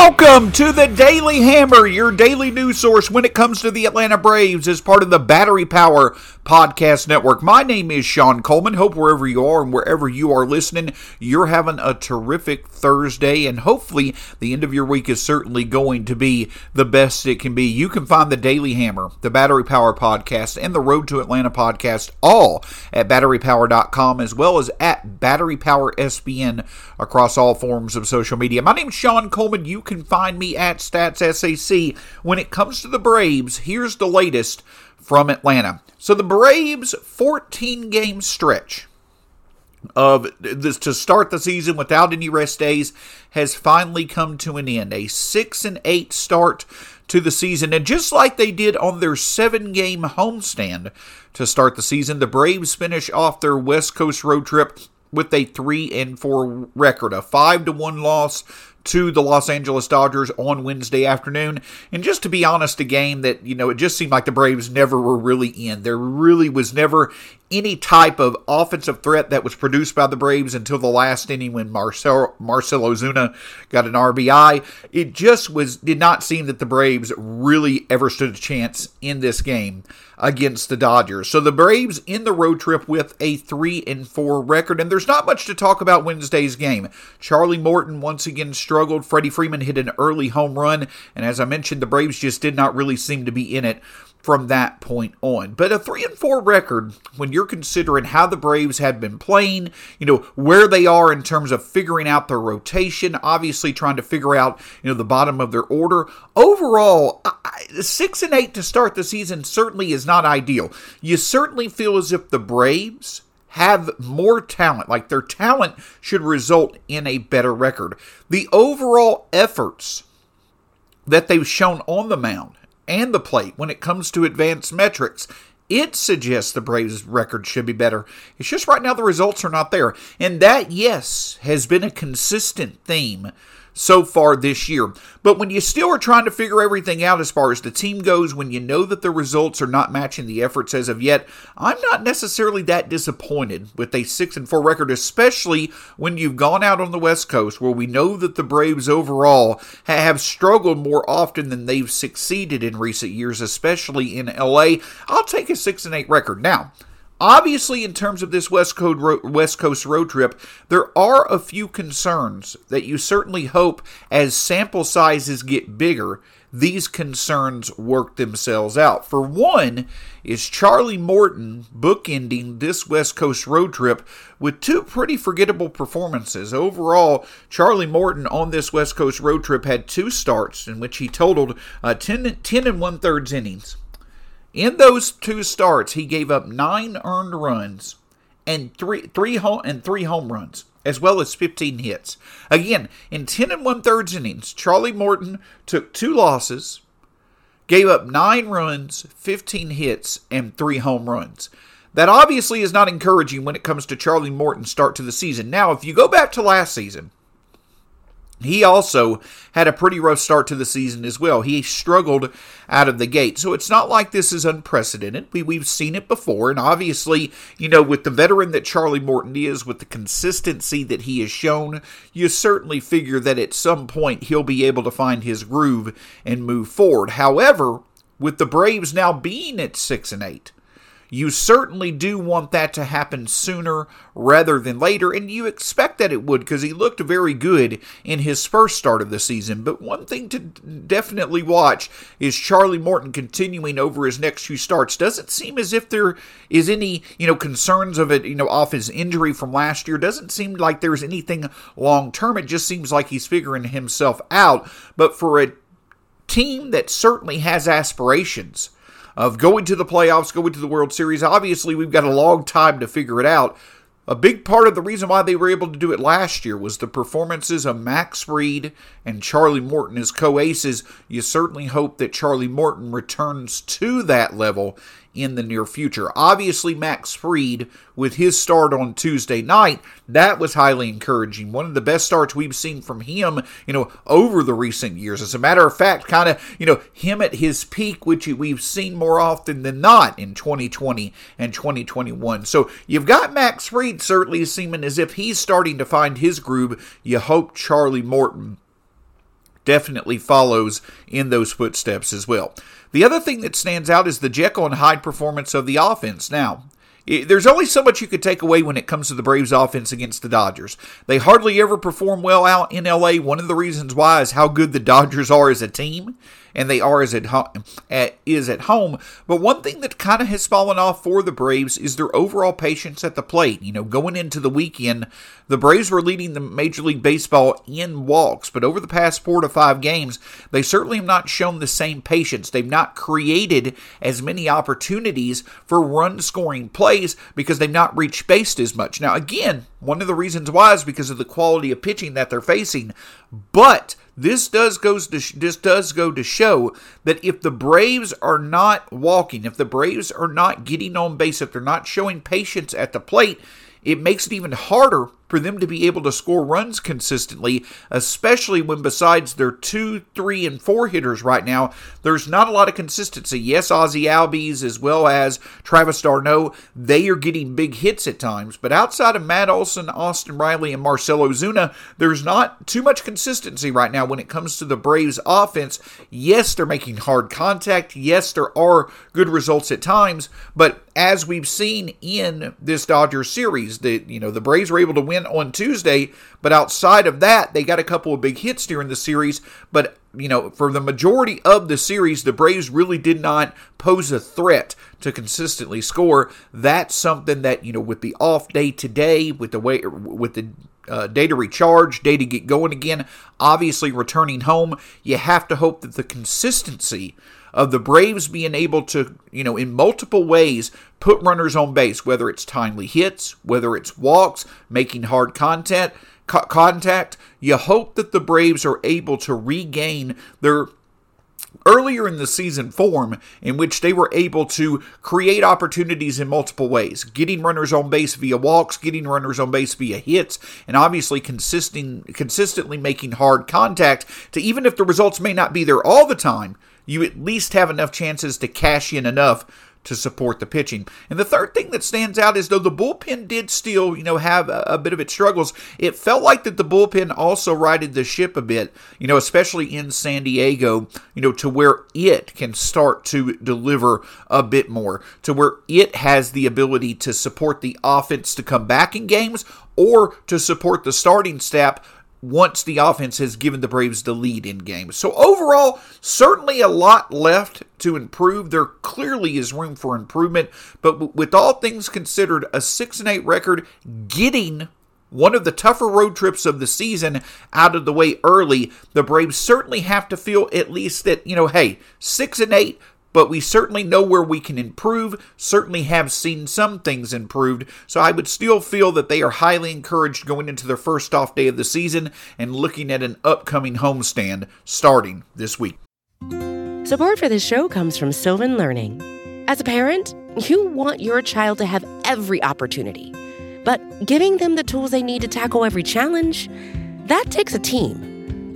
Welcome to the Daily Hammer, your daily news source when it comes to the Atlanta Braves as part of the Battery Power Podcast Network. My name is Sean Coleman. Hope wherever you are and wherever you are listening, you're having a terrific Thursday, and hopefully the end of your week is certainly going to be the best it can be. You can find the Daily Hammer, the Battery Power Podcast, and the Road to Atlanta podcast all at batterypower.com as well as at Battery Power SBN across all forms of social media. My name is Sean Coleman. You can find me at StatsSAC. When it comes to the Braves, here's the latest from Atlanta. So the Braves 14 game stretch of this to start the season without any rest days has finally come to an end. A 6 and 8 start to the season and just like they did on their 7 game homestand to start the season, the Braves finish off their West Coast road trip with a 3 and 4 record, a 5 to 1 loss to the Los Angeles Dodgers on Wednesday afternoon. And just to be honest, a game that, you know, it just seemed like the Braves never were really in. There really was never any type of offensive threat that was produced by the Braves until the last inning when Marcel, Marcell Ozuna got an RBI. It just was did not seem that the Braves really ever stood a chance in this game against the Dodgers. So the Braves in the road trip with a 3 and 4 record and there's not much to talk about Wednesday's game. Charlie Morton once again struggled. Freddie Freeman hit an early home run and as I mentioned the Braves just did not really seem to be in it from that point on. But a 3 and 4 record when you're considering how the Braves had been playing, you know, where they are in terms of figuring out their rotation, obviously trying to figure out, you know, the bottom of their order. Overall, 6 and 8 to start the season certainly is not ideal. You certainly feel as if the Braves have more talent, like their talent should result in a better record. The overall efforts that they've shown on the mound and the plate when it comes to advanced metrics. It suggests the Braves' record should be better. It's just right now the results are not there. And that, yes, has been a consistent theme so far this year. But when you still are trying to figure everything out as far as the team goes, when you know that the results are not matching the efforts as of yet, I'm not necessarily that disappointed with a 6 and 4 record, especially when you've gone out on the West Coast where we know that the Braves overall have struggled more often than they've succeeded in recent years, especially in LA. I'll take a 6 and 8 record. Now, Obviously, in terms of this West Coast, road, trip, there are a few concerns that you certainly hope as sample sizes get bigger, these concerns work themselves out. For one, is Charlie Morton bookending this West Coast road trip with two pretty forgettable performances. Overall, Charlie Morton on this West Coast road trip had two starts in which he totaled uh, 10, 10 and one thirds innings. In those two starts, he gave up nine earned runs and three three home and three home runs, as well as 15 hits. Again, in 10 and one thirds innings, Charlie Morton took two losses, gave up nine runs, 15 hits, and three home runs. That obviously is not encouraging when it comes to Charlie Morton's start to the season. Now, if you go back to last season, he also had a pretty rough start to the season as well. He struggled out of the gate. So it's not like this is unprecedented. We, we've seen it before. And obviously, you know, with the veteran that Charlie Morton is, with the consistency that he has shown, you certainly figure that at some point he'll be able to find his groove and move forward. However, with the Braves now being at 6 and 8, you certainly do want that to happen sooner rather than later, and you expect that it would because he looked very good in his first start of the season. But one thing to definitely watch is Charlie Morton continuing over his next few starts. Doesn't seem as if there is any, you know, concerns of it, you know, off his injury from last year. Doesn't seem like there's anything long term. It just seems like he's figuring himself out. But for a team that certainly has aspirations, of going to the playoffs, going to the World Series. Obviously, we've got a long time to figure it out. A big part of the reason why they were able to do it last year was the performances of Max Fried and Charlie Morton as co aces. You certainly hope that Charlie Morton returns to that level in the near future. Obviously, Max Fried, with his start on Tuesday night, that was highly encouraging. One of the best starts we've seen from him, you know, over the recent years. As a matter of fact, kind of, you know, him at his peak, which we've seen more often than not in 2020 and 2021. So you've got Max Fried certainly seeming as if he's starting to find his groove. You hope Charlie Morton definitely follows in those footsteps as well. The other thing that stands out is the Jekyll and Hyde performance of the offense. Now, there's only so much you could take away when it comes to the Braves offense against the Dodgers. They hardly ever perform well out in LA. One of the reasons why is how good the Dodgers are as a team and they are as at home, at, is at home. But one thing that kind of has fallen off for the Braves is their overall patience at the plate. You know, going into the weekend, the Braves were leading the Major League Baseball in walks, but over the past four to five games, they certainly have not shown the same patience. They've not created as many opportunities for run scoring plays because they've not reached base as much. Now, again, one of the reasons why is because of the quality of pitching that they're facing, but this does goes to this does go to show that if the Braves are not walking, if the Braves are not getting on base, if they're not showing patience at the plate, it makes it even harder for them to be able to score runs consistently, especially when besides their two, three, and four hitters right now, there's not a lot of consistency. Yes, Ozzie Albies as well as Travis d'Arnaud, they are getting big hits at times, but outside of Matt Olson, Austin Riley, and Marcell Ozuna, there's not too much consistency right now when it comes to the Braves offense. Yes, they're making hard contact. Yes, there are good results at times, but as we've seen in this Dodgers series, the you know the Braves were able to win win on Tuesday, but outside of that, they got a couple of big hits during the series. But, you know, for the majority of the series, the Braves really did not pose a threat to consistently score. That's something that, you know, with the off day today, with the way, with the uh, day to recharge, day to get going again, obviously returning home, you have to hope that the consistency of the Braves being able to, you know, in multiple ways put runners on base, whether it's timely hits, whether it's walks, making hard contact, co- contact. You hope that the Braves are able to regain their earlier in the season form in which they were able to create opportunities in multiple ways getting runners on base via walks getting runners on base via hits and obviously consisting consistently making hard contact to even if the results may not be there all the time you at least have enough chances to cash in enough to support the pitching. And the third thing that stands out is though the bullpen did still, you know, have a, a, bit of its struggles, it felt like that the bullpen also righted the ship a bit, you know, especially in San Diego, you know, to where it can start to deliver a bit more, to where it has the ability to support the offense to come back in games or to support the starting staff once the offense has given the Braves the lead in games. So overall, certainly a lot left to improve. There clearly is room for improvement, but with all things considered, a 6 and 8 record getting one of the tougher road trips of the season out of the way early, the Braves certainly have to feel at least that, you know, hey, 6 and 8 but we certainly know where we can improve, certainly have seen some things improved, so I would still feel that they are highly encouraged going into their first off day of the season and looking at an upcoming homestand starting this week. Support for this show comes from Sylvan Learning. As a parent, you want your child to have every opportunity, but giving them the tools they need to tackle every challenge, that takes a team.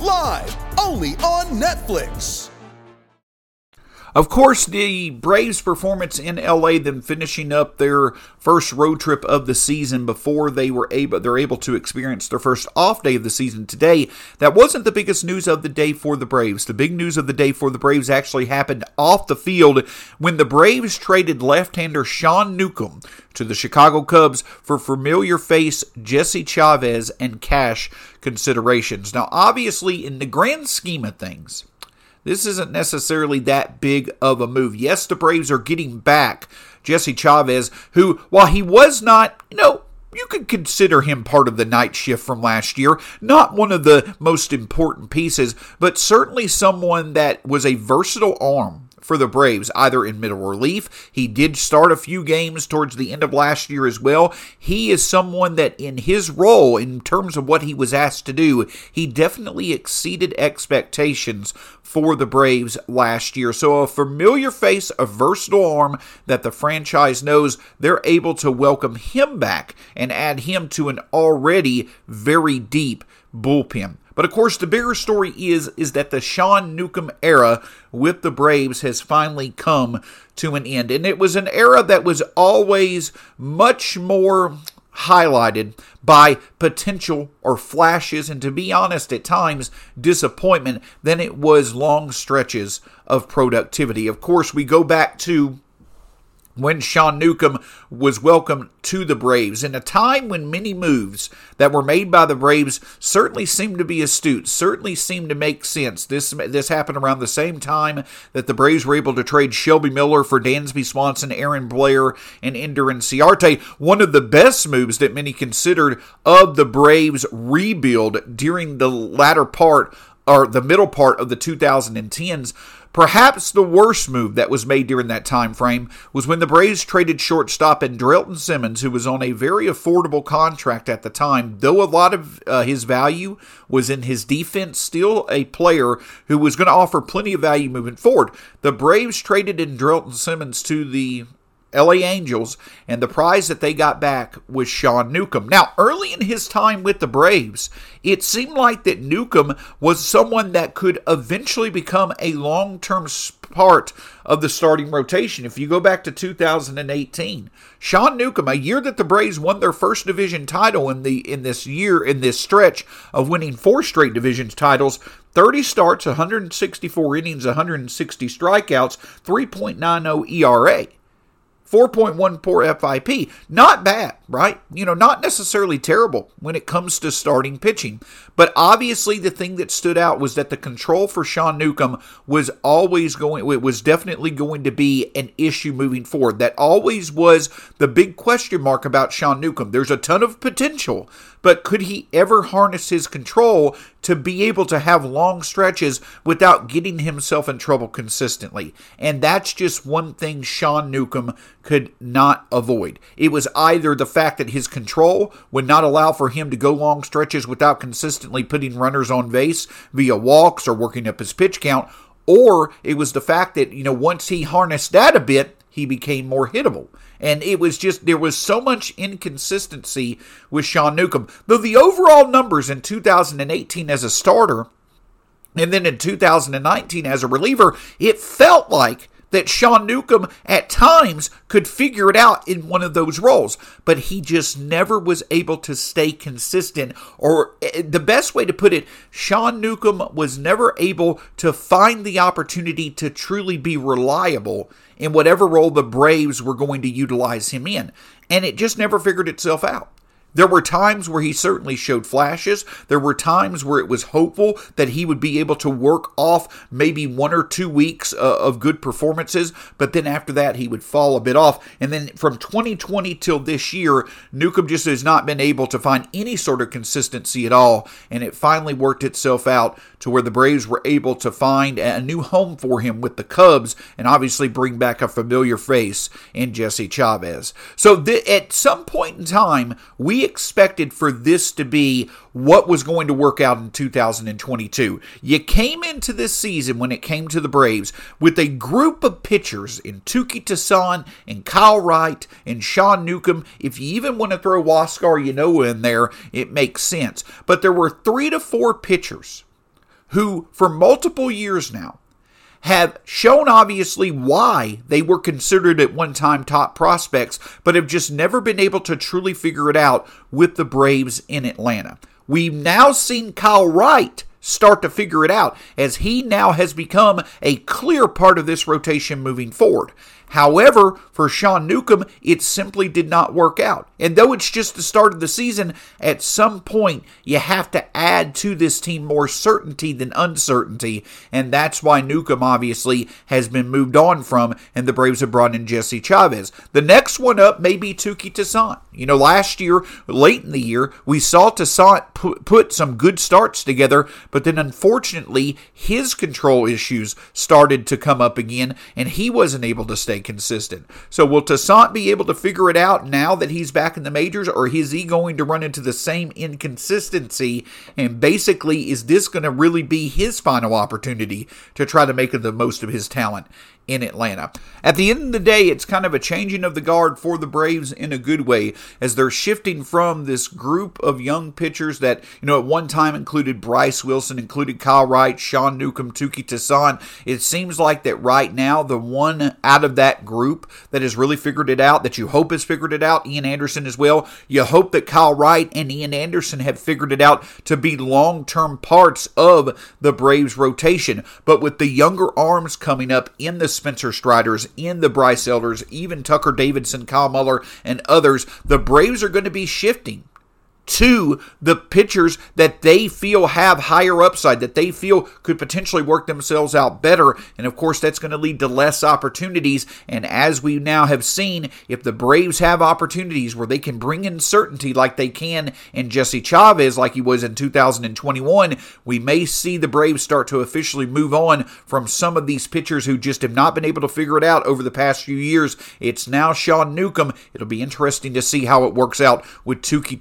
live only on Netflix. Of course, the Braves' performance in LA, them finishing up their first road trip of the season before they were able they're able to experience their first off day of the season today. That wasn't the biggest news of the day for the Braves. The big news of the day for the Braves actually happened off the field when the Braves traded left-hander Sean Newcomb to the Chicago Cubs for familiar face Jesse Chavez and cash considerations. Now, obviously, in the grand scheme of things, this isn't necessarily that big of a move. Yes, the Braves are getting back Jesse Chavez, who, while he was not, you know, you could consider him part of the night shift from last year. Not one of the most important pieces, but certainly someone that was a versatile arm for the Braves, either in middle relief. He did start a few games towards the end of last year as well. He is someone that, in his role, in terms of what he was asked to do, he definitely exceeded expectations for the Braves last year. So, a familiar face, a versatile arm that the franchise knows they're able to welcome him back and add him to an already very deep bullpen. But of course, the bigger story is is that the Sean Newcomb era with the Braves has finally come to an end, and it was an era that was always much more highlighted by potential or flashes, and to be honest, at times disappointment than it was long stretches of productivity. Of course, we go back to when Sean Newcomb was welcomed to the Braves in a time when many moves that were made by the Braves certainly seemed to be astute, certainly seemed to make sense. This this happened around the same time that the Braves were able to trade Shelby Miller for Dansby Swanson, Aaron Blair, and Ender Inciarte. One of the best moves that many considered of the Braves rebuild during the latter part or the middle part of the 2010s Perhaps the worst move that was made during that time frame was when the Braves traded shortstop Andrelton Simmons, who was on a very affordable contract at the time. Though a lot of uh, his value was in his defense, still a player who was going to offer plenty of value moving forward. The Braves traded Andrelton Simmons to the LA Angels, and the prize that they got back was Sean Newcomb. Now, early in his time with the Braves, it seemed like that Newcomb was someone that could eventually become a long term part of the starting rotation. If you go back to 2018, Sean Newcomb, a year that the Braves won their first division title in the in this year in this stretch of winning four straight division titles, 30 starts, 164 innings, 160 strikeouts, 3.90 ERA. 4.14 FIP. Not bad, right? You know, not necessarily terrible when it comes to starting pitching. But obviously, the thing that stood out was that the control for Sean Newcomb was always going, it was definitely going to be an issue moving forward. That always was the big question mark about Sean Newcomb. There's a ton of potential, but could he ever harness his control to be able to have long stretches without getting himself in trouble consistently? And that's just one thing Sean Newcomb could not avoid. It was either the fact that his control would not allow for him to go long stretches without consistently putting runners on base via walks or working up his pitch count, or it was the fact that, you know, once he harnessed that a bit, he became more hittable. And it was just, there was so much inconsistency with Sean Newcomb. Though the overall numbers in 2018 as a starter and then in 2019 as a reliever, it felt like that Sean Newcomb at times could figure it out in one of those roles, but he just never was able to stay consistent. Or eh, the best way to put it, Sean Newcomb was never able to find the opportunity to truly be reliable in whatever role the Braves were going to utilize him in. And it just never figured itself out. There were times where he certainly showed flashes. There were times where it was hopeful that he would be able to work off maybe one or two weeks uh, of good performances, but then after that, he would fall a bit off. And then from 2020 till this year, Newcomb just has not been able to find any sort of consistency at all. And it finally worked itself out to where the Braves were able to find a new home for him with the Cubs and obviously bring back a familiar face in Jesse Chavez. So th- at some point in time, we expected for this to be what was going to work out in 2022. You came into this season when it came to the Braves with a group of pitchers in Touki Toussaint and Kyle Wright and Sean Newcomb. If you even want to throw Huascar Ynoa in there, it makes sense. But there were three to four pitchers who, for multiple years now, have shown obviously why they were considered at one time top prospects, but have just never been able to truly figure it out with the Braves in Atlanta. We've now seen Kyle Wright start to figure it out as he now has become a clear part of this rotation moving forward. However, for Sean Newcomb, it simply did not work out. And though it's just the start of the season, at some point you have to add to this team more certainty than uncertainty. And that's why Newcomb obviously has been moved on from, and the Braves have brought in Jesse Chavez. The next one up may be Touki Toussaint. You know, last year, late in the year, we saw Toussaint put some good starts together, but then unfortunately, his control issues started to come up again, and he wasn't able to stay consistent. So will Toussaint be able to figure it out now that he's back in the majors, or is he going to run into the same inconsistency? And basically, is this going to really be his final opportunity to try to make the most of his talent in Atlanta. At the end of the day, it's kind of a changing of the guard for the Braves in a good way as they're shifting from this group of young pitchers that, you know, at one time included Bryce Wilson, included Kyle Wright, Sean Newcomb, Touki Toussaint. It seems like that right now, the one out of that group that has really figured it out, that you hope has figured it out, Ian Anderson as well. You hope that Kyle Wright and Ian Anderson have figured it out to be long term parts of the Braves rotation. But with the younger arms coming up in the Spencer Striders, in the Bryce Elders, even Tucker Davidson, Kyle Muller, and others, the Braves are going to be shifting to the pitchers that they feel have higher upside, that they feel could potentially work themselves out better. And of course, that's going to lead to less opportunities. And as we now have seen, if the Braves have opportunities where they can bring in certainty like they can in Jesse Chavez, like he was in 2021, we may see the Braves start to officially move on from some of these pitchers who just have not been able to figure it out over the past few years. It's now Sean Newcomb. It'll be interesting to see how it works out with Touki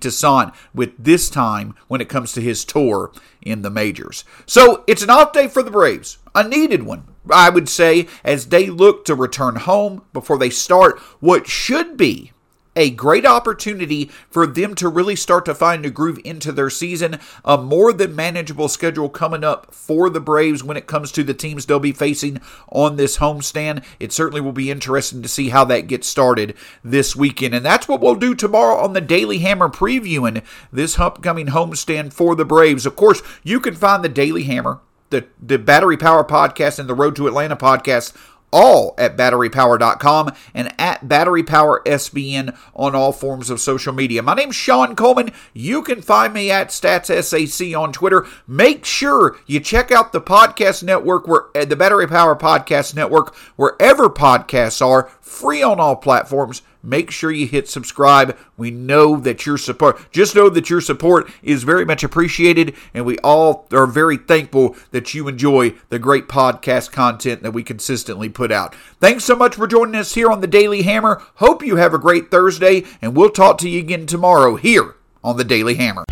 With this time when it comes to his tour in the majors. So it's an off day for the Braves, a needed one, I would say, as they look to return home before they start what should be a great opportunity for them to really start to find a groove into their season. A more than manageable schedule coming up for the Braves when it comes to the teams they'll be facing on this homestand. It certainly will be interesting to see how that gets started this weekend. And that's what we'll do tomorrow on the Daily Hammer previewing this upcoming homestand for the Braves. Of course, you can find the Daily Hammer the, the Battery Power podcast and the Road to Atlanta podcast all at batterypower.com and at batterypowersbn on all forms of social media. My name's Sean Coleman. You can find me at StatsSAC on Twitter. Make sure you check out the podcast network where uh, the Battery Power Podcast Network wherever podcasts are, free on all platforms make sure you hit subscribe. We know that your support, just know that your support is very much appreciated, and we all are very thankful that you enjoy the great podcast content that we consistently put out. Thanks so much for joining us here on the Daily Hammer. Hope you have a great Thursday, and we'll talk to you again tomorrow here on the Daily Hammer.